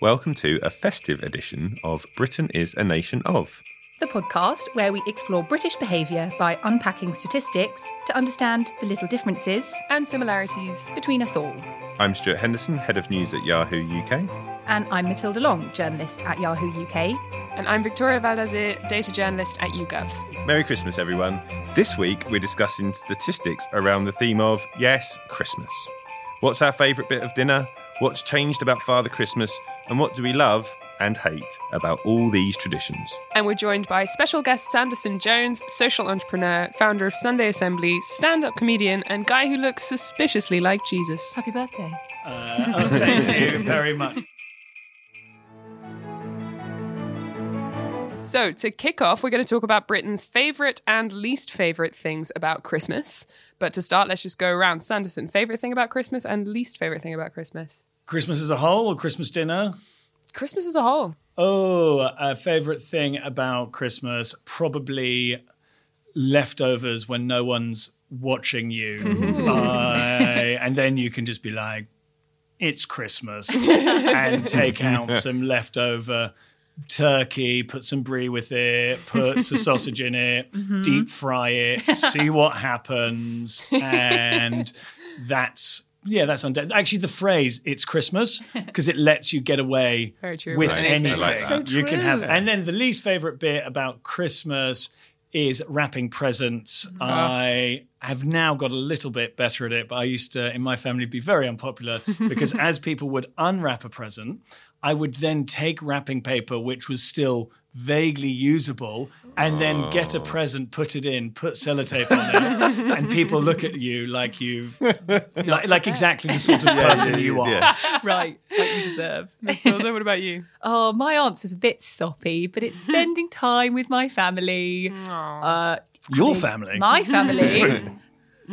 Welcome to a festive edition of Britain is a Nation of. the podcast where we explore British behaviour by unpacking statistics to understand the little differences and similarities. between us all. I'm Stuart Henderson, Head of News at Yahoo UK. And I'm Matilda Long, journalist at Yahoo UK. And I'm Victoria Waldersee, data journalist at YouGov. Merry Christmas, everyone. This week we're discussing statistics around the theme of, yes, Christmas. What's our favourite bit of dinner? What's changed about Father Christmas? And what do we love and hate about all these traditions? And we're joined by special guest Sanderson Jones, social entrepreneur, founder of Sunday Assembly, stand up comedian, and guy who looks suspiciously like Jesus. Happy birthday. Uh, oh, thank you very much. So, to kick off, we're going to talk about Britain's favourite and least favourite things about Christmas. But to start, let's just go around. Sanderson, favourite thing about Christmas and least favourite thing about Christmas? Christmas as a whole or Christmas dinner? Christmas as a whole. Oh, a favorite thing about Christmas probably leftovers when no one's watching you. I- and then you can just be like, it's Christmas and take out some leftover turkey, put some brie with it, put some sausage in it, mm-hmm. deep fry it, see what happens. And that's. Yeah, that's undead. Actually, the phrase "It's Christmas" because it lets you get away true. with Right. anything. I like that. So You can have, and then the least favorite bit about Christmas is wrapping presents. Mm-hmm. I have now got a little bit better at it, but I used to, in my family, be very unpopular because as people would unwrap a present, I would then take wrapping paper, which was still vaguely usable, and then get a present, put it in, put sellotape on it, and people look at you like you've, like, like exactly the sort of person you are. Yeah. right, like you deserve. Matilda, what about you? Oh, my answer's a bit soppy, but it's spending time with my family. Uh, Your family. my family.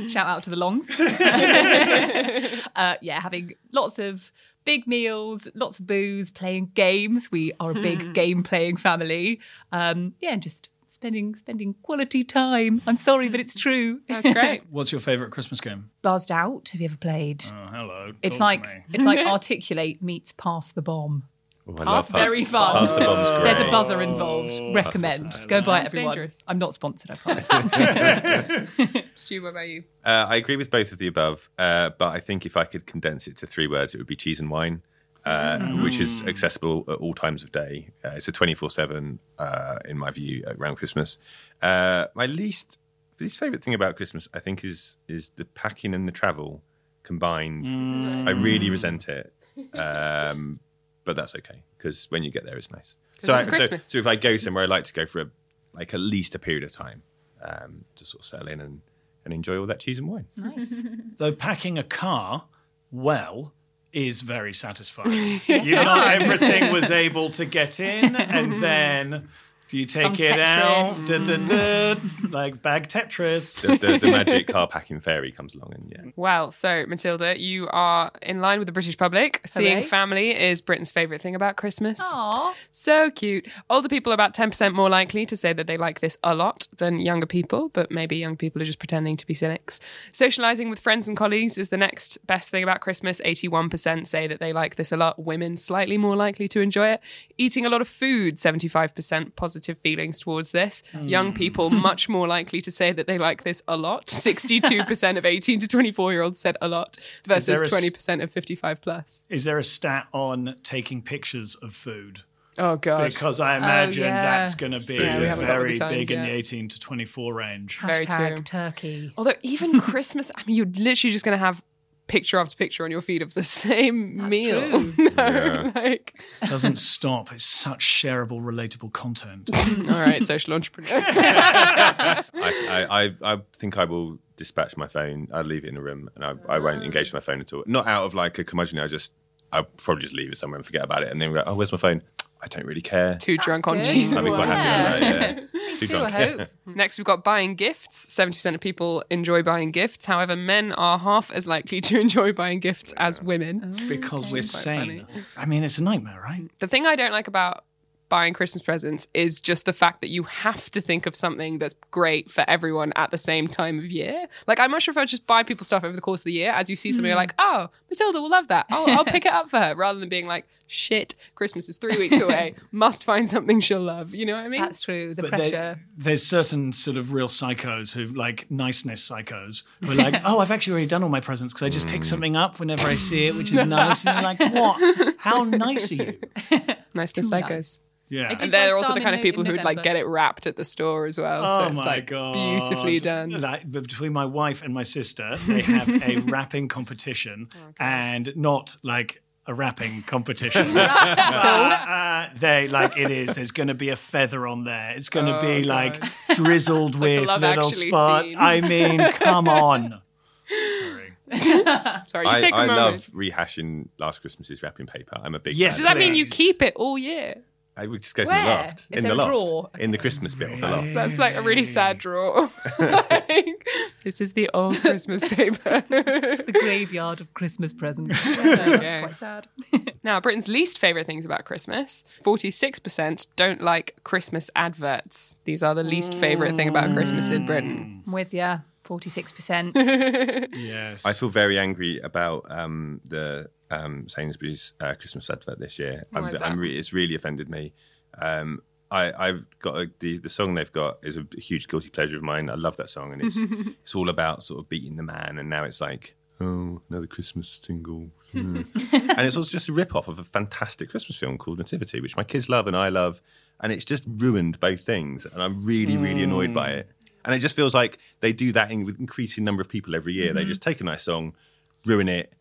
Shout out to the Longs. uh, yeah, having lots of big meals, lots of booze, playing games. We are a big game playing family. Um, yeah, and just spending spending quality time. I'm sorry, but it's true. That's great. What's your favourite Christmas game? Buzzed out. Have you ever played? Oh, hello. it's Talk to like me. it's like articulate meets pass the bomb. Oh, I very fun. Pass the bomb's great. There's a buzzer involved. Recommend. Go buy it, Sounds everyone. dangerous. I'm not sponsored. I promise. Stu, what about you? Uh, I agree with both of the above, uh, but I think if I could condense it to three words, it would be cheese and wine, uh, which is accessible at all times of day. Uh, it's a 24 7, uh, in my view, around Christmas. Uh, my least least favourite thing about Christmas, I think, is is the packing and the travel combined. I really resent it. Um, but that's okay because when you get there, it's nice. So, I, so, so if I go somewhere, I like to go for a, like at least a period of time um, to sort of settle in and, and enjoy all that cheese and wine. Though packing a car well is very satisfying. you know, everything was able to get in, and then do you take Some it out? Tetris. Da, da, mm. da, like bag Tetris. the, the, the magic car packing fairy comes along and yeah. Well, so Matilda, you are in line with the British public. Seeing family is Britain's favourite thing about Christmas. Aw. So cute. Older people are about 10% more likely to say that they like this a lot than younger people, but maybe young people are just pretending to be cynics. Socializing with friends and colleagues is the next best thing about Christmas. 81% say that they like this a lot. Women slightly more likely to enjoy it. Eating a lot of food, 75% positive feelings towards this. Mm. Young people much more likely to say that they like this a lot. 62% of 18 to 24 year olds said a lot versus there a s- 20% of 55 plus. Is there a stat on taking pictures of food? Oh god. Because I oh, imagine yeah. that's going to be Yeah, we haven't got very the times big in yet. the 18 to 24 range. Very Hashtag true. turkey. Although even Christmas, I mean, you're literally just going to have picture after picture on your feed of the same meal. true. no, Yeah. like Doesn't stop. It's such shareable, relatable content. all right, social entrepreneur. I, I, I, I think I will dispatch my phone. I'll leave it in a room and I, I won't engage with my phone at all. Not out of like a curmudgeon. I just, I'll probably just leave it somewhere and forget about it. And then we go, oh, where's my phone? I don't really care. Too drunk on good. cheese. I'd be quite happy with that. Yeah. Too too, I drunk. hope. Next, we've got buying gifts. 70% of people enjoy buying gifts. However, men are half as likely to enjoy buying gifts as women. because we're sane. funny. I mean, it's a nightmare, right? The thing I don't like about buying Christmas presents is just the fact that you have to think of something that's great for everyone at the same time of year. Like, I much prefer to just buy people stuff over the course of the year. As you see something, hmm. you're like, oh, Matilda will love that. I'll, I'll pick it up for her, rather than being like, shit, Christmas is three weeks away. Must find something she'll love. You know what I mean? That's true. The But pressure. there, there's certain sort of real psychos who like niceness psychos who are like, oh, I've actually already done all my presents because I just pick hmm. something up whenever I see it, which is nice. And you're like, what? How nice are you? nice to psychos. nice. Yeah. And they're also the kind of people who'd like get it wrapped at the store as well. so Oh it's my like god! beautifully done. Like, between my wife and my sister, they have a wrapping competition, Oh, and not like a rapping competition. But, uh, they like it is. There's going to be a feather on there. It's going to Oh, be God. like drizzled like with Love little Actually spot. scene. I mean, come on. Sorry. Sorry, you I, take a I moment. love rehashing Last Christmas's wrapping paper. I'm a big Yes, fan. Does that mean you keep it all year? I would just go to the Where? loft. Is in the a loft. drawer? In the Christmas bit of the loft. That's like a really sad drawer. Like, this is the old Christmas paper. the graveyard of Christmas presents. Okay. That's quite sad. now, Britain's least favourite things about Christmas 46% don't like Christmas adverts. These are the least favourite thing about Christmas in Britain. I'm with ya. 46%. Yes. I feel very angry about um, the um, Sainsbury's uh, Christmas advert this year. I'm, is that? I'm re- it's really offended me. Um, I, I've got a, the the song they've got is a huge guilty pleasure of mine. I love that song, and it's it's all about sort of beating the man. And now it's like, oh, another Christmas single, Hmm. and it's also just a rip off of a fantastic Christmas film called Nativity, which my kids love and I love, and it's just ruined both things. And I'm really really annoyed by it. And it just feels like they do that in, with increasing number of people every year. They mm-hmm. just take a nice song, ruin it,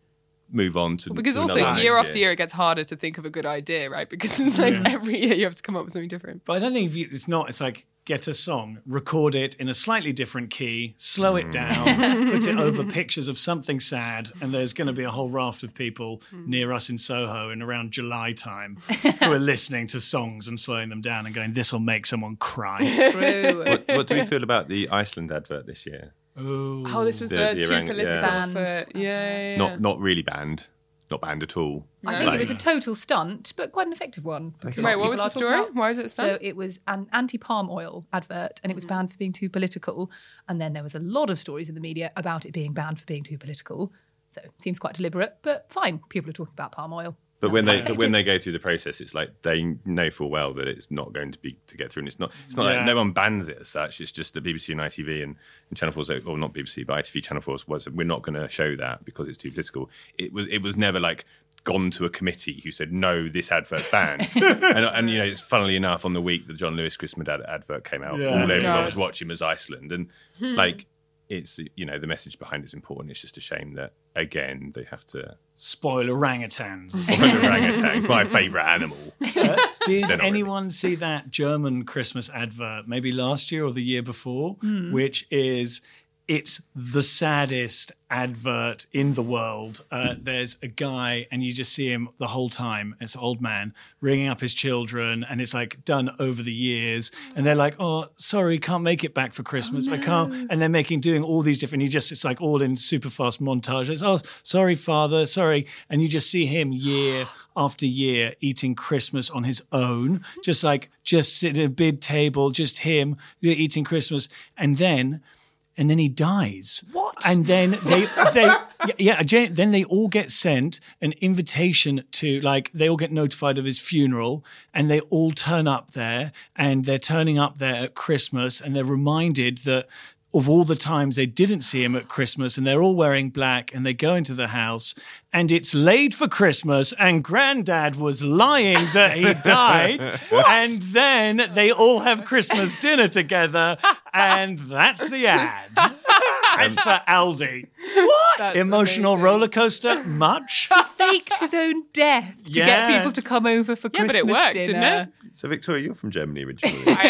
move on to Because to also, another year after year, it gets harder to think of a good idea, right? Because it's like every year you have to come up with something different. But I don't think if you, it's not. It's like get a song, record it in a slightly different key, slow it mm. down, put it over pictures of something sad, and there's going to be a whole raft of people mm. near us in Soho in around July time who are listening to songs and slowing them down and going, "This will make someone cry." True. What, what do we feel about the Iceland advert this year? Oh, this was the, The- the too orang- political yeah. for yeah, yeah, yeah. Not not really banned, not banned at all. I think it was a total stunt, but quite an effective one. because Wait, what was the story? Why was it a stunt? So it was an anti-palm oil advert, and it was mm. banned for being too political. And then there was a lot of stories in the media about it being banned for being too political. So it seems quite deliberate, but fine. People are talking about palm oil. But when they but when they go through the process, it's like they know full well that it's not going to be to get through, and it's not. It's not Yeah. like no one bans it as such. It's just that BBC and ITV and, and Channel Four, or oh, not BBC, but ITV Channel Four was we're not going to show that because it's too political. It was it was never like gone to a committee who said no, this advert's banned. and, and you know, it's funnily enough on the week the John Lewis Christmas ad- advert came out, Yeah. all everyone was watching was Iceland, and like it's you know the message behind it's important. It's just a shame that again they have to. Spoil orangutans. Orangutans, my favourite animal. Uh, did not really. anyone see that German Christmas advert maybe last year or the year before, hmm. which is it's the saddest advert in the world. Uh, there's a guy, and you just see him the whole time. It's an old man ringing up his children, and it's like done over the years. And they're like, "Oh, sorry, can't make it back for Christmas. I can't." And they're making doing all these different. You just it's like all in super fast montage. It's oh, sorry, father, sorry, and you just see him year after year eating Christmas on his own, just like just sitting at a big table, just him eating Christmas, and then and then he dies. What? And then they they yeah, yeah then they all get sent an invitation to like they all get notified of his funeral and they all turn up there and they're turning up there at Christmas and they're reminded that of all the times they didn't see him at Christmas and they're all wearing black and they go into the house and it's laid for Christmas and granddad was lying that he died and then they all have Christmas dinner together and that's the ad. That's for Aldi. That's Emotional amazing. roller coaster? Much? He faked his own death to get people to come over for Yeah, but Christmas it worked, dinner. didn't it? So, Victoria, you're from Germany originally. I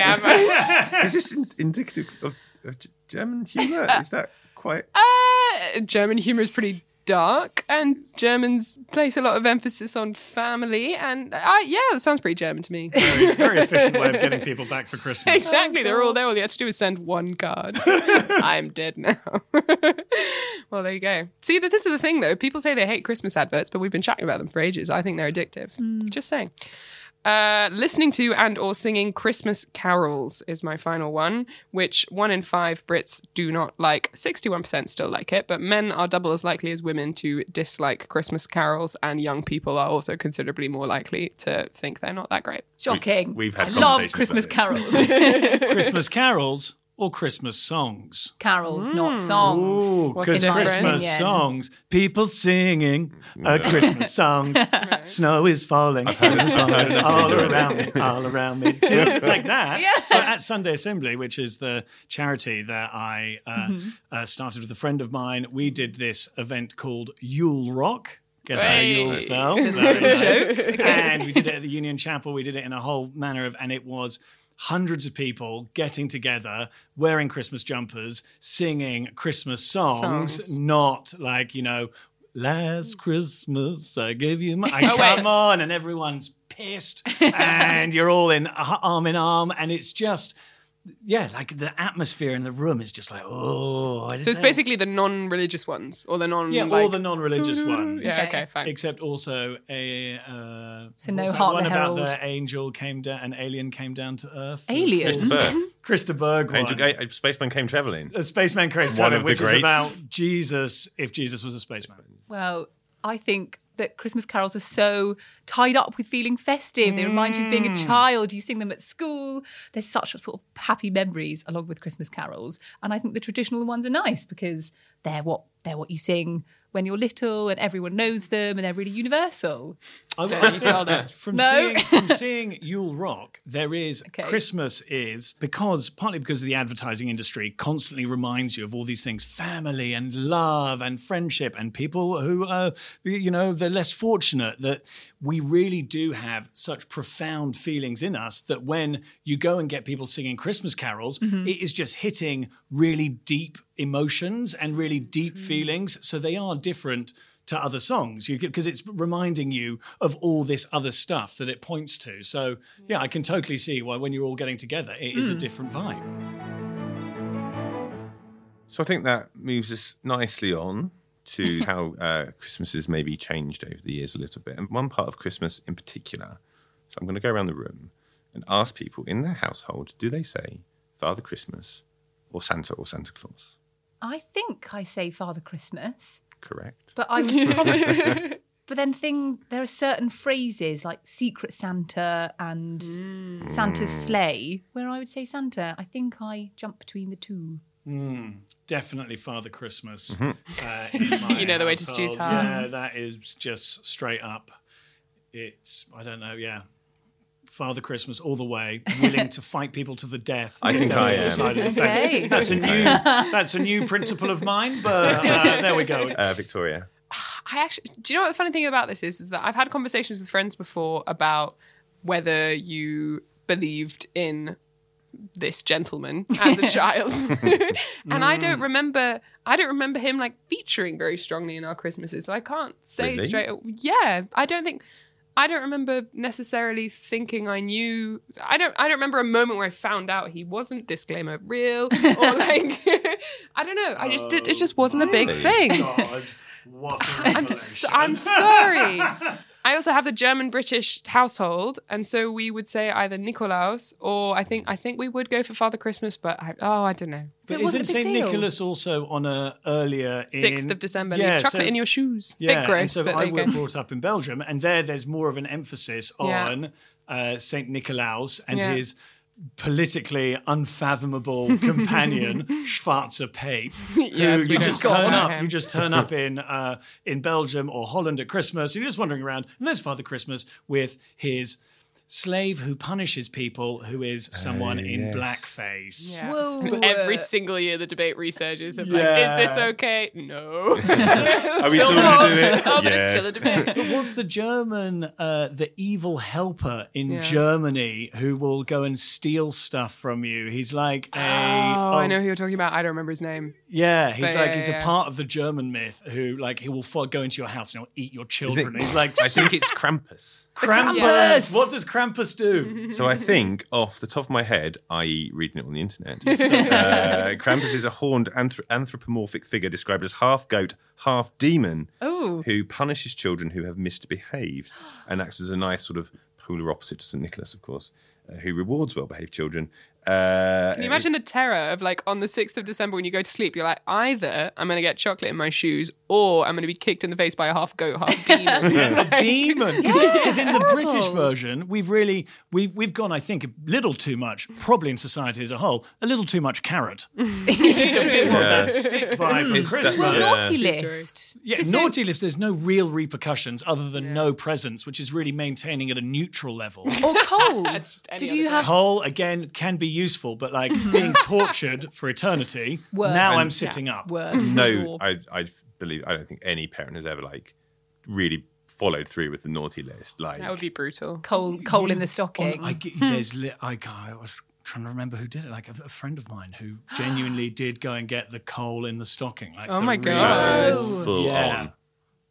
am. Is this in- indicative of, of G- German humour? Is that quite? Uh, German humor is pretty dark, and Germans place a lot of emphasis on family. And uh, yeah, that sounds pretty German to me. Very, very efficient way of getting people back for Christmas. exactly. They're all there. All you have to do is send one card. I'm dead now. well, there you go. See, this is the thing, though. People say they hate Christmas adverts, but we've been chatting about them for ages. I think they're addictive. Just saying. Uh, listening to and or singing Christmas carols is my final one, which one in five Brits do not like. 61% still like it, but men are double as likely as women to dislike Christmas carols, and young people are also considerably more likely to think they're not that great. Shocking. We- we've had I love conversations Christmas carols. Christmas carols or Christmas songs? carols, not songs. Ooh, What's the because? Christmas opinion. songs, people singing uh, Christmas songs. Snow is falling, falling all around me, all around me, too, like that. Yeah. So at Sunday Assembly, which is the charity that I uh, Mm-hmm. uh, started with a friend of mine, we did this event called Yule Rock. Guess Hey. how Yule spell? Very nice. And we did it at the Union Chapel. We did it in a whole manner of, and it was hundreds of people getting together, wearing Christmas jumpers, singing Christmas songs, Songs. not like, you know, last Christmas I gave you my. Oh, wait. come on. And everyone's pissed, and you're all in arm in arm, and it's just. Yeah, like the atmosphere in the room is just like, oh. So it's basically the non-religious ones, or the non yeah, all the non-religious ones. Yeah. Okay. Okay. Fine. Except also a uh, So no what's that Heart one the about Herald. the angel came down, an alien came down to Earth. Alien. Mr. Burr. Chris de Burgh one. Angel Ga- Spaceman came travelling. a spaceman crazy One traveling, of the which is greats. about Jesus if Jesus was a spaceman. Well, I think that Christmas carols are so tied up with feeling festive. They remind you of being a mm. child. You sing them at school. There's such a sort of happy memories along with Christmas carols. And I think the traditional ones are nice because they're what they're what you sing when you're little and everyone knows them and they're really universal. I, you I from No. seeing from seeing Yule Rock, there is Okay. Christmas is because partly because of the advertising industry constantly reminds you of all these things, family and love and friendship, and people who are you know they're less fortunate that we really do have such profound feelings in us that when you go and get people singing Christmas carols, mm-hmm. it is just hitting really deep emotions and really deep mm-hmm. feelings. So they are different to other songs because it's reminding you of all this other stuff that it points to. So yeah, I can totally see why when you're all getting together, it is a mm. different vibe. So I think that moves us nicely on to how uh, Christmas has maybe changed over the years a little bit. And one part of Christmas in particular. So I'm going to go around the room and ask people in their household do they say Father Christmas or Santa or Santa Claus? I think I say Father Christmas, Correct. but I would probably. But then things there are certain phrases like Secret Santa and Santa's sleigh where I would say Santa. I think I jump between the two. Definitely Father Christmas. Mm-hmm. Uh, You know the way to household. choose hard. Yeah, that is just straight up. It's I don't know. Yeah. Father Christmas all the way, willing to fight people to the death. I think I am. side of the Okay. That's a new that's a new principle of mine, but uh, there we go. Uh, Victoria. I actually, do you know what the funny thing about this is? Is that I've had conversations with friends before about whether you believed in this gentleman as a child, and I don't mm. remember. I don't remember him like featuring very strongly in our Christmases. So I can't say Really? straight. Yeah, I don't think. I don't remember necessarily thinking I knew. I don't. I don't remember a moment where I found out he wasn't disclaimer real or like. I don't know. I just did. It just wasn't a big oh Really? thing. God, what a I'm so, I'm sorry. I also have the German British household, and so we would say either Nikolaus or I think I think we would go for Father Christmas, but I, oh I don't know. So But it wasn't isn't Saint deal. Nicholas also on a earlier Sixth of December, Yeah, leaves chocolate so- in your shoes. Yeah, Bit and gross, so but I there was brought up in Belgium, and there there's more of an emphasis Yeah. on uh, Saint Nicolaus and Yeah. his politically unfathomable companion Zwarte Piet. Yes, who you just turn him. up. You just turn up in uh, in Belgium or Holland at Christmas. You're just wandering around, and there's Father Christmas with his slave who punishes people who is someone in yes. blackface. Yeah. Whoa. But every single year, the debate resurges of Yeah. like, is this okay? No. Are we still going to do it? Oh, but it's still a debate. But what's the German, uh, the evil helper in Yeah. Germany who will go and steal stuff from you? He's like a. Oh, I know who you're talking about. I don't remember his name. Yeah, he's But like yeah, he's yeah. a part of the German myth who like he will go into your house and he'll eat your children. it- he's like I think it's Krampus. Krampus. Krampus! What does Krampus do? So I think, off the top of my head, i.e., reading it on the internet, uh, Krampus is a horned anthrop- anthropomorphic figure described as half goat, half demon, Oh. who punishes children who have misbehaved and acts as a nice sort of polar opposite to St. Nicholas, of course, uh, who rewards well-behaved children. Uh, Can you imagine the terror of like on the 6th of December when you go to sleep, you're like, either I'm going to get chocolate in my shoes or I'm going to be kicked in the face by a half goat, half demon. a demon. Because in the British version, we've really we've we've gone, I think, a little too much, probably in society as a whole, a little too much carrot. a bit more of that stick vibe It's- Christmas. Well, Yeah. naughty list. Yeah, Just naughty list. There's no real repercussions other than no presents, which is really maintaining at a neutral level. Or cold. It's just any Did you day. have Whole again can be useful, but like mm-hmm. being tortured for eternity. Worse. Now And- I'm sitting up. worse? no, I, I believe I don't think any parent has ever like really followed through with the naughty list. Like That would be brutal. coal, coal in the stocking. I, hmm. there's li- I, I was trying to remember who did it. Like a, a friend of mine who genuinely did go and get the coal in the stocking. Like Oh the my God. it's full Yeah. on.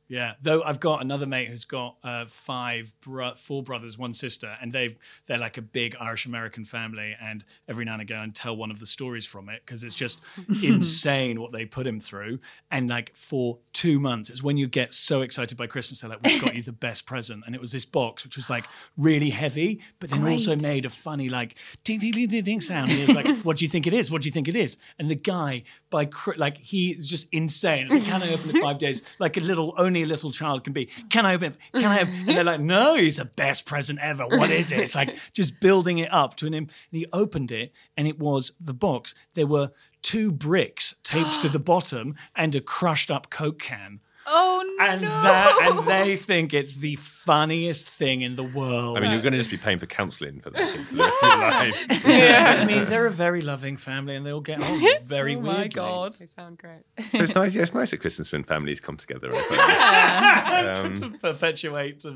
Yeah, though I've got another mate who's got uh, five, bro- four brothers, one sister, and they've they're like a big Irish American family. And every now and again, I tell one of the stories from it because it's just insane what they put him through. And like for two months, it's when you get so excited by Christmas, they're like, "We've got you the best present," and it was this box which was like really heavy, but then also made a funny like ding ding ding ding ding sound. And he was like, "What do you think it is? What do you think it is?" And the guy by cr- like he is just insane. It's like, "Can I open it five days?" Like a little only a little child can be. Can I open? it? Can I? Open? And they're like, "No, he's the best present ever. What is it?" It's like just building it up to an. And he opened it, and it was the box. There were two bricks taped to the bottom and a crushed up Coke can. Oh no! And that, and they think it's the funniest thing in the world. I mean, you're going to just be paying for counselling for that for the rest of your life. I mean, they're a very loving family, and they all get on very oh weirdly. my god! They sound great. So it's nice. Yeah, it's nice at Christmas when families come together. I find. to perpetuate uh,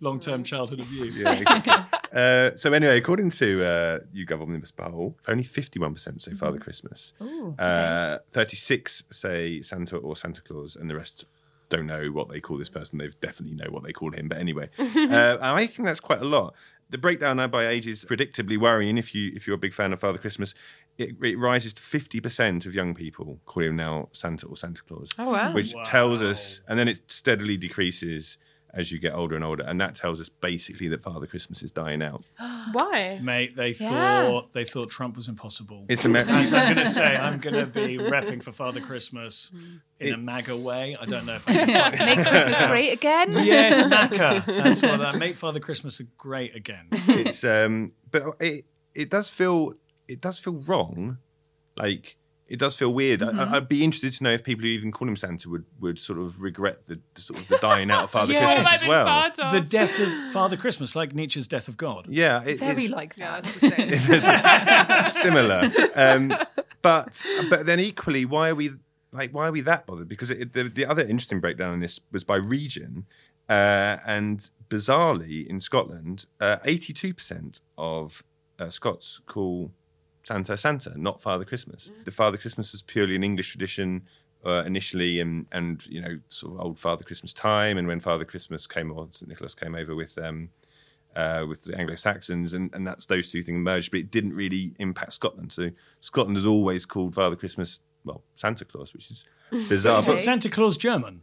long-term childhood abuse. Yeah, exactly. uh, so anyway, according to uh, YouGov Omnibus Poll, only 51% say Father Christmas. uh, 36 say Santa or Santa Claus, and the rest don't know what they call this person. They definitely know what they call him. But anyway, uh, I think that's quite a lot. The breakdown now by age is predictably worrying. If you if you're a big fan of Father Christmas, it, it rises to 50% of young people call him now Santa or Santa Claus. Oh, wow. Which tells us, and then it steadily decreases as you get older and older, and that tells us basically that Father Christmas is dying out. Why? Mate, they Yeah. thought they thought Trump was impossible. It's As American. I'm going to say, I'm going to be repping for Father Christmas in a MAGA way. I don't know if I can quite Make Christmas great again. Yes, Naka. That's what I make Father Christmas great again. it's um, but it it does feel it does feel wrong, like. It does feel weird. I, I'd be interested to know if people who even call him Santa would, would sort of regret the, the sort of the dying out of Father Yeah. Christmas as well. The death of Father Christmas, like Nietzsche's death of God. Yeah, it, Very it's, like that. that's similar. Um, but but then equally, why are we like why are we that bothered? Because it, the, the other interesting breakdown in this was by region, uh, and bizarrely in Scotland, eighty two percent of uh, Scots call Santa Santa, not Father Christmas. The Father Christmas was purely an English tradition. Uh, initially, and and you know, sort of old Father Christmas time, and when Father Christmas came, or St Nicholas came over with um, uh, with the Anglo Saxons, and, and that's those two things merged, but it didn't really impact Scotland. So Scotland has always called Father Christmas, well, Santa Claus, which is bizarre. Is it but Santa Claus German?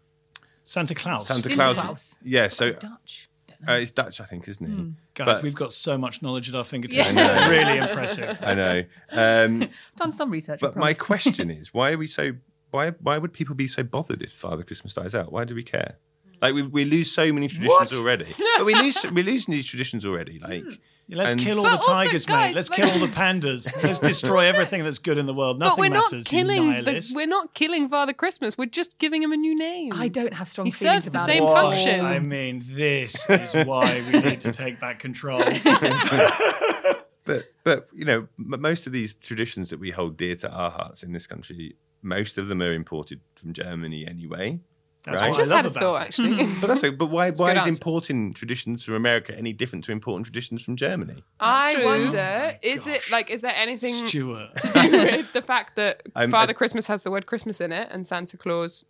Santa Claus. Santa Sinterklaas. Claus, yeah. So It's Dutch. Don't uh, it's Dutch, I think, isn't it? Guys, But- we've got so much knowledge at our fingertips. Yeah. really impressive. I know. Um, Done some research. But my question is, why are we so? Why why would people be so bothered if Father Christmas dies out? Why do we care? Like we, we lose so many traditions already. but we lose we lose these traditions already. Like hmm. Let's and- kill all But the also, tigers, guys, mate. Let's like- kill all the pandas. Let's destroy everything that's good in the world. Nothing but we're matters. not killing. The, we're not killing Father Christmas. We're just giving him a new name. I don't have strong He feelings serves the about same it. What? function. I mean, this is why we need to take back control. But but you know, most of these traditions that we hold dear to our hearts in this country, most of them are imported from Germany anyway. That's Right. what I just I love had a about thought it. actually. Hmm. But that's but why why is answer. importing traditions from America any different to importing traditions from Germany? I true. wonder, oh is it like, is there anything Stuart. to do with the fact that I'm- Father I- Christmas has the word Christmas in it and Santa Claus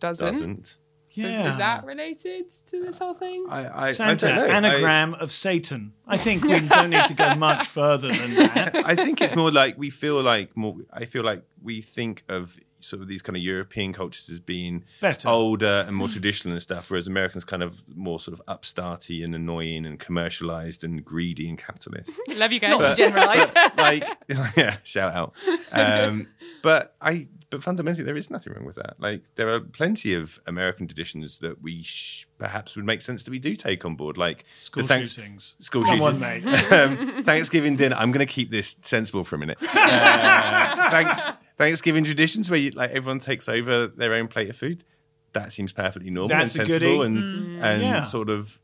doesn't? Doesn't. Does- Yeah. Is that related to this whole thing? I, I, Santa, I don't anagram of Satan. I think we don't need to go much further than that. I, I think it's more like we feel like more. I feel like we think of sort of these kind of European cultures as being Better. older and more traditional and stuff, whereas Americans kind of more sort of upstarty and annoying and commercialized and greedy and capitalist. Love you guys. Not to generalise. like yeah shout out um but i but fundamentally there is nothing wrong with that. Like there are plenty of american traditions that we sh- perhaps would make sense that we do take on board like School thanks- shootings. school Come shooting on, mate. um, thanksgiving dinner. I'm going to keep this sensible for a minute. Uh, thanks thanksgiving traditions where you, like everyone takes over their own plate of food. That seems perfectly normal That's and sensible and and Yeah. sort of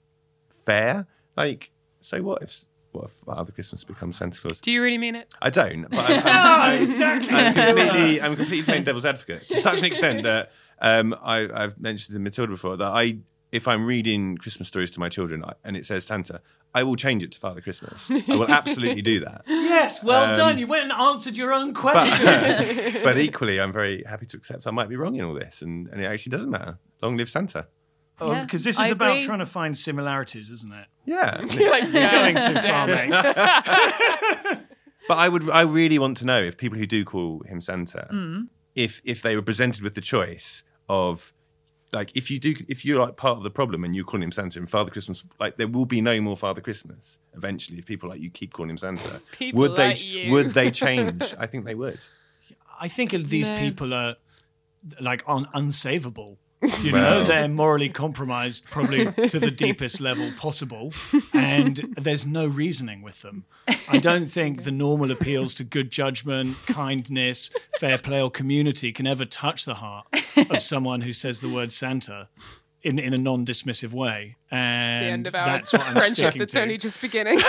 fair. Like so what if what if Father Christmas becomes Santa Claus? Do you really mean it? I don't. But I'm, I'm, No, exactly. I'm completely, I'm completely playing devil's advocate to such an extent that um, I, I've mentioned to Matilda before that I, if I'm reading Christmas stories to my children I- and it says Santa, I will change it to Father Christmas. I will absolutely do that. Yes, well Um, done. You went and answered your own question. But, but equally, I'm very happy to accept I might be wrong in all this, and, and it actually doesn't matter. Long live Santa. Yeah, Because this I is about agree. trying to find similarities, isn't it? Yeah. like, Going too far, mate. But I would, I really want to know if people who do call him Santa, mm. if if they were presented with the choice of, like, if you do, if you're like part of the problem and you're calling him Santa and Father Christmas, like, there will be no more Father Christmas eventually if people like you keep calling him Santa. People would they? like you. Would they change? I think they would. I think these No. people are like un- unsavable. You know, they're morally compromised probably to the deepest level possible, and there's no reasoning with them. I don't think the normal appeals to good judgment, kindness, fair play, or community can ever touch the heart of someone who says the word Santa in, in a non dismissive way. And the end of our that's what I'm friendship sticking that's to. only just beginning.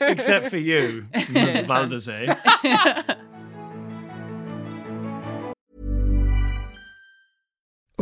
Except for you, Ms. Waldersee.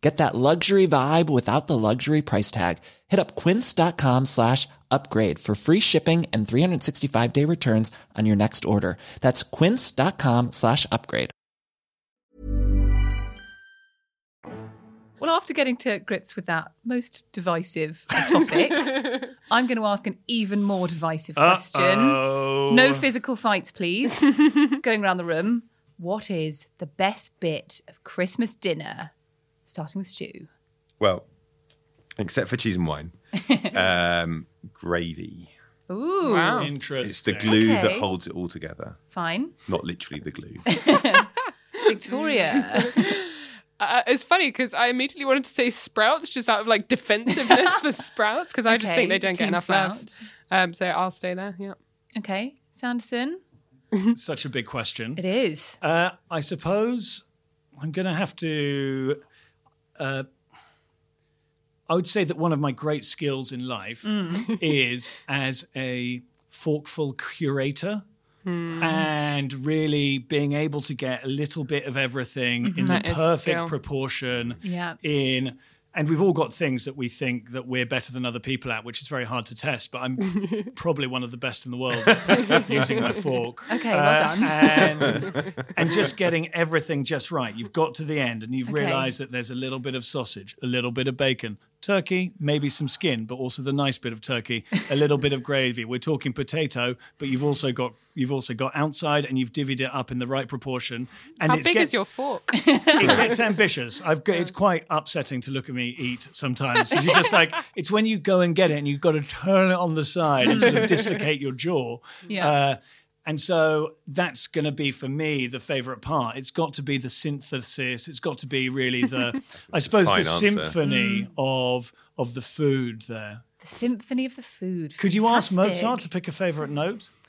Get that luxury vibe without the luxury price tag. Hit up quince.com slash upgrade for free shipping and 365 day returns on your next order. That's quince.com slash upgrade. Well, after getting to grips with that most divisive of topics, I'm going to ask an even more divisive question. Uh-oh. No physical fights, please. Going around the room. What is the best bit of Christmas dinner? Starting with Stu? Well, except for cheese and wine, um, gravy. Ooh, Wow. Interesting. It's the glue Okay. that holds it all together. fine. Not literally the glue. Victoria. Uh, it's funny because I immediately wanted to say sprouts just out of like defensiveness for sprouts because I just think they don't get Team enough love. Um, so I'll stay there. Yeah. Okay, Sanderson. Such a big question. It is. Uh, I suppose I'm going to have to. Uh, I would say that one of my great skills in life mm. is as a forkful curator. Hmm. and really being able to get a little bit of everything mm-hmm. in the That a perfect proportion Yeah. in and we've all got things that we think that we're better than other people at which is very hard to test but i'm probably one of the best in the world using my fork Okay, well uh, done. and and just getting everything just right you've got to the end and you've Okay. realized that there's a little bit of sausage a little bit of bacon turkey maybe some skin but also the nice bit of turkey a little bit of gravy we're talking potato but you've also got you've also got outside and you've divvied it up in the right proportion and How it big gets, is your fork? it gets ambitious. I've got, it's quite upsetting to look at me eat sometimes. You're just like it's when you go and get it and you've got to turn it on the side and sort of dislocate your jaw. Yeah. Uh, and so that's going to be for me the favorite part. It's got to be the synthesis. It's got to be really the, I suppose, the answer. Eh? symphony mm. of of the food there. The symphony of the food. Could you ask Mozart to pick a favorite note?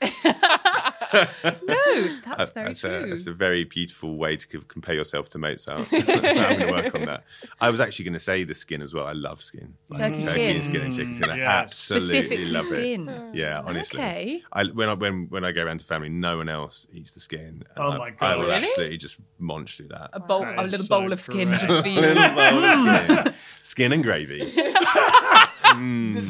No, that's very that's, a, true. that's a very beautiful way to compare yourself to Mozart. I'm going to work on that. I was actually going to say the skin as well. I love skin. Turkey Turkey skin. and skin and chicken skin. I mm, Yes. absolutely Specifically love skin. it. Yeah, honestly. Okay. I, when I when when I go around to family, no one else eats the skin. and Oh I, my I God. will Really? absolutely just munch through that. a bowl, That a little so bowl of skin correct. just for you. Little bowl of hmm. skin. skin and gravy.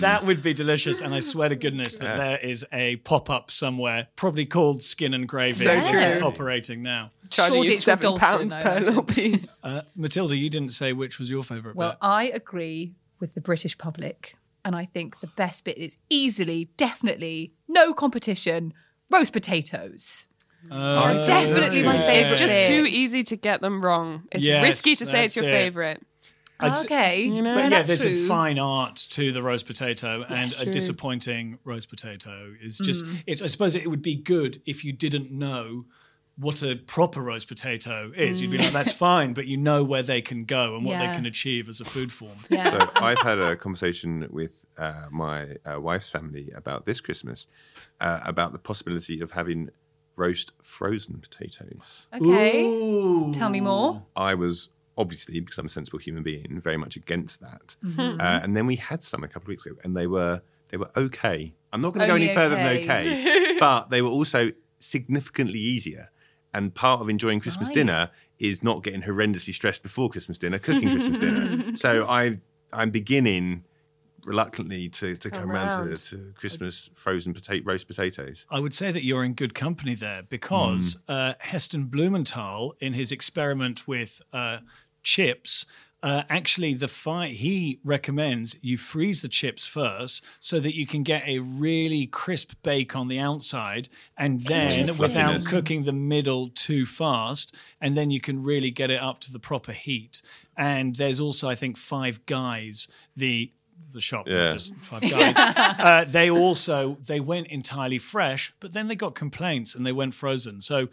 That would be delicious, and I swear to goodness that there is a pop up somewhere, probably called Skin and Gravy, So which is operating now. Charging you seven Dalston, pounds I per little piece. Uh, Matilda, you didn't say which was your favourite Well, bit. I agree with the British public, and I think the best bit is easily, definitely, no competition. Roast potatoes. Uh, Definitely my favourite. It's just too easy to get them wrong. It's Yes, risky to say it's that's your it. favorite. I'd s- Okay, know? yeah, But yeah, that's there's true. a fine art to the roast potato, and a true. disappointing roast potato is just. Mm. It's. I suppose it would be good if you didn't know what a proper roast potato is. You'd be like, that's fine, but you know where they can go and what they Mm. Can achieve as a food form. Yeah. So I've had a conversation with uh, my uh, wife's family about this Christmas, uh, about the possibility of having roast frozen potatoes. okay. Tell me more. I was obviously, because I'm a sensible human being, very much against that. Mm-hmm. Uh, and then we had some a couple of weeks ago, and they were they were okay. I'm not going to go Only any further than okay, but they were also significantly easier. And part of enjoying Christmas Right. dinner is not getting horrendously stressed before Christmas dinner, cooking Christmas dinner. So I I'm beginning reluctantly to, to come around to, to Christmas frozen potato roast potatoes. I would say that you're in good company there because uh, Heston Blumenthal, in his experiment with uh, chips, uh, actually the fi- he recommends you freeze the chips first so that you can get a really crisp bake on the outside and then without cooking the middle too fast and then you can really get it up to the proper heat. And there's also i think five guys the the shop Yeah. just five guys uh, they also they went entirely fresh but then they got complaints and they went frozen so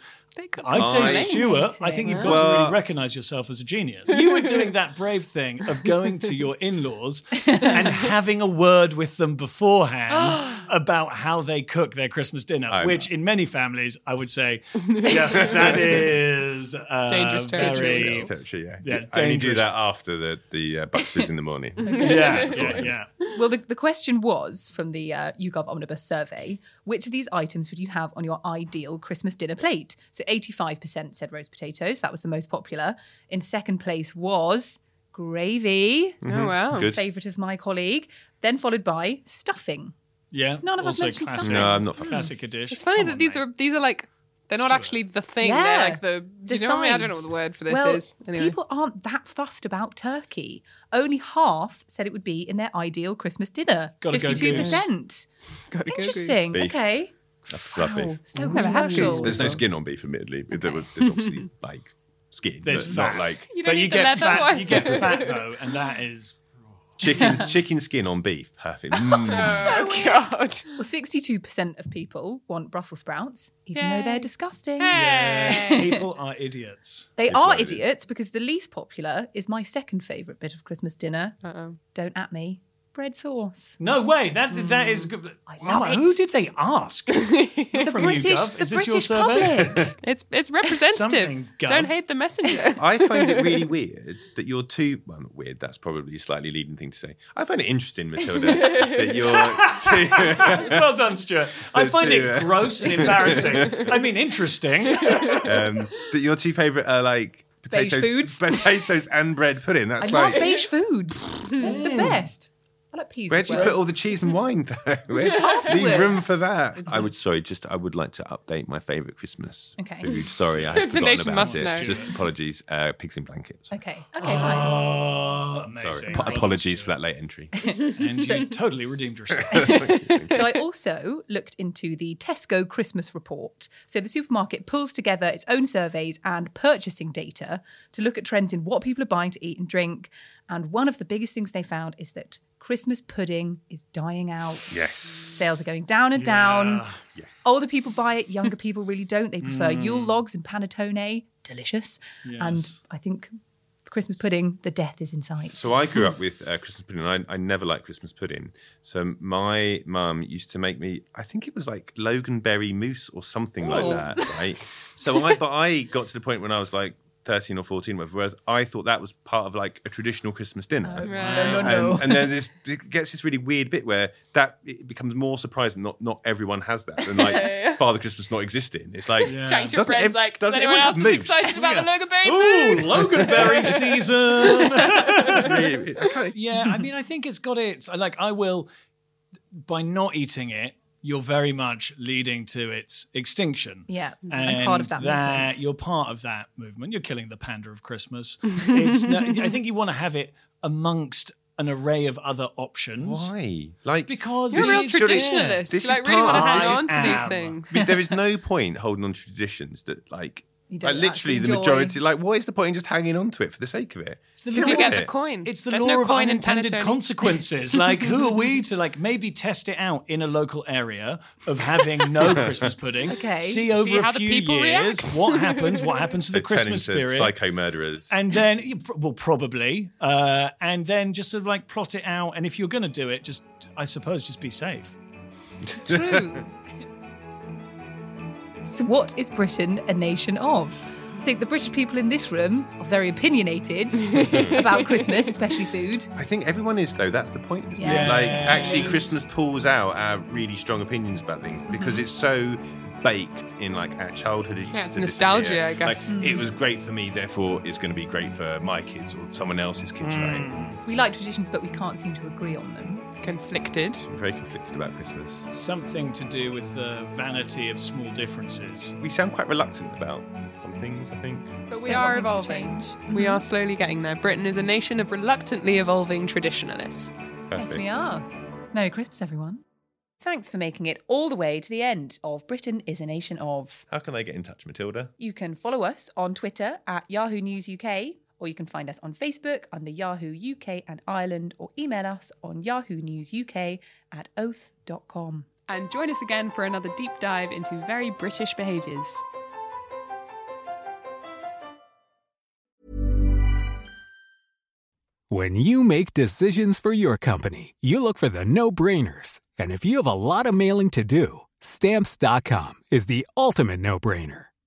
I'd say, I- Stuart, I think you've got to really recognize yourself as a genius. You were doing that brave thing of going to your in laws and having a word with them beforehand about how they cook their Christmas dinner, I which know. in many families, I would say, yes, that is uh, Dangerous territory. very- Territory, yeah. Yeah, I only do that after the, the uh, bucks fizz in the morning. Yeah, yeah, yeah. Well, the, the question was from the uh, YouGov Omnibus survey which of these items would you have on your ideal Christmas dinner plate? So 85% said roast potatoes. That was the most popular. In second place was gravy, Oh wow. Good. favourite of my colleague. Then followed by stuffing. Yeah. None of us also mentioned classic, stuffing. No, I'm not. For classic dish. It's funny Come that on, these mate. are these are like they're not Stuart. actually the thing. Yeah. They're like the. Do you know what I mean? I don't know what the word for this well, is. Anyway. People aren't that fussed about turkey. Only half said it would be in their ideal Christmas dinner. Gotta go Fifty-two percent. Gotta go Interesting. Beef. Okay. That's fluffy. So Never had controversial. goose. There's no skin on beef, admittedly. There was- There's obviously like skin. There's but fat. not like You don't but you need the get leather fat. one. You get fat though, and that is chicken chicken skin on beef. Perfect. Mm. Oh God. Well, sixty-two percent of people want Brussels sprouts, even though they're disgusting. yes, people are idiots. They People are are idiots. idiots because the least popular is my second favourite bit of Christmas dinner. Uh-oh. Don't at me. Bread sauce. No way. That that is good. Mama, love who it. did they ask? The From British, YouGov? the Is this your British survey? public. It's it's representative. Something, Gov. Don't hate the messenger. I find it really weird that you're too. Well, not weird. That's probably a slightly leading thing to say. I find it interesting, Matilda, that you're too. well done, Stuart. I find two, it uh, gross and embarrassing. I mean, interesting. um, that your two favourite are like Beige potatoes, foods. potatoes and bread pudding. That's I like love beige foods. They're the best. I like peas Where'd as you put all the cheese and wine though? Where'd you leave room for that? I would sorry, just I would like to update my favourite Christmas Okay. food. Sorry, I The had forgotten about must it. know. Just apologies. Uh, pigs in blankets. Okay. Okay. fine. Oh, amazing. Sorry, ap- apologies for that late entry. And you totally redeemed yourself. so I also looked into the Tesco Christmas report. So the supermarket pulls together its own surveys and purchasing data to look at trends in what people are buying to eat and drink. And one of the biggest things they found is that Christmas pudding is dying out. Yes. Sales are going down and down. Yes. Older people buy it, younger people really don't. They prefer Yule logs and panettone. Delicious. Yes. And I think Christmas pudding, the death is in sight. So I grew up with uh, Christmas pudding. And I, I never liked Christmas pudding. So my mum used to make me. I think it was like Loganberry mousse or something Oh. like that, right? So I, but I got to the point when I was like. 13 or 14 whatever whereas i thought that was part of like a traditional christmas dinner oh, No, no, no. and, then this it gets this really weird bit where that it becomes more surprising not not everyone has that and like father christmas not existing it's like Yeah. Chatting to your friends ev- like, does anyone else everyone is excited about the Loganberry Ooh, mousse? Loganberry season. really- yeah, I mean, I think it's got its. Like, I will, by not eating it, you're very much leading to its extinction. Yeah, and, and part of that movement. You're part of that movement. You're killing the panda of Christmas. it's no, I think you want to have it amongst an array of other options. why like Because You're a real it's- traditionalist. This you like really want to part hang on to these things. I mean, there is no point holding on to traditions that like You don't like literally actually the enjoy. majority like what is the point in just hanging on to it for the sake of it It's the law- you get the coin. It's the There's law no of coin unintended Panettone. consequences. Like, who are we to like maybe test it out in a local area of having no Christmas pudding? Okay. See over See a few years react. what happens. What happens to the They turn Christmas into spirit? psycho murderers and then, you pr- well, probably, uh, and then just sort of like plot it out. And if you're going to do it, just I suppose just be safe. True. So, what is Britain a nation of? I think the British people in this room are very opinionated about Christmas, especially food. I think everyone is though that's the point isn't Yeah. it like actually Christmas pulls out our really strong opinions about things because Mm-hmm. it's so baked in like our childhood Yeah, it's nostalgia, yeah. I guess. like, it was great for me therefore it's going to be great for my kids or someone else's kids right we like traditions, but we can't seem to agree on them. Conflicted. I'm very conflicted about Christmas Something to do with the vanity of small differences. we sound quite reluctant about some things I think But we are want things to evolving. We are slowly getting there. Britain is a nation of reluctantly evolving traditionalists. Perfect. Yes, we are. Merry Christmas, everyone. Thanks for making it all the way to the end of Britain is a Nation of. how can they get in touch Matilda You can follow us on Twitter at Yahoo News UK, or you can find us on Facebook under Yahoo UK and Ireland, or email us on Yahoo News UK at oath.com. And join us again for another deep dive into very British behaviours. When you make decisions for your company, you look for the no brainers. And if you have a lot of mailing to do, stamps.com is the ultimate no brainer.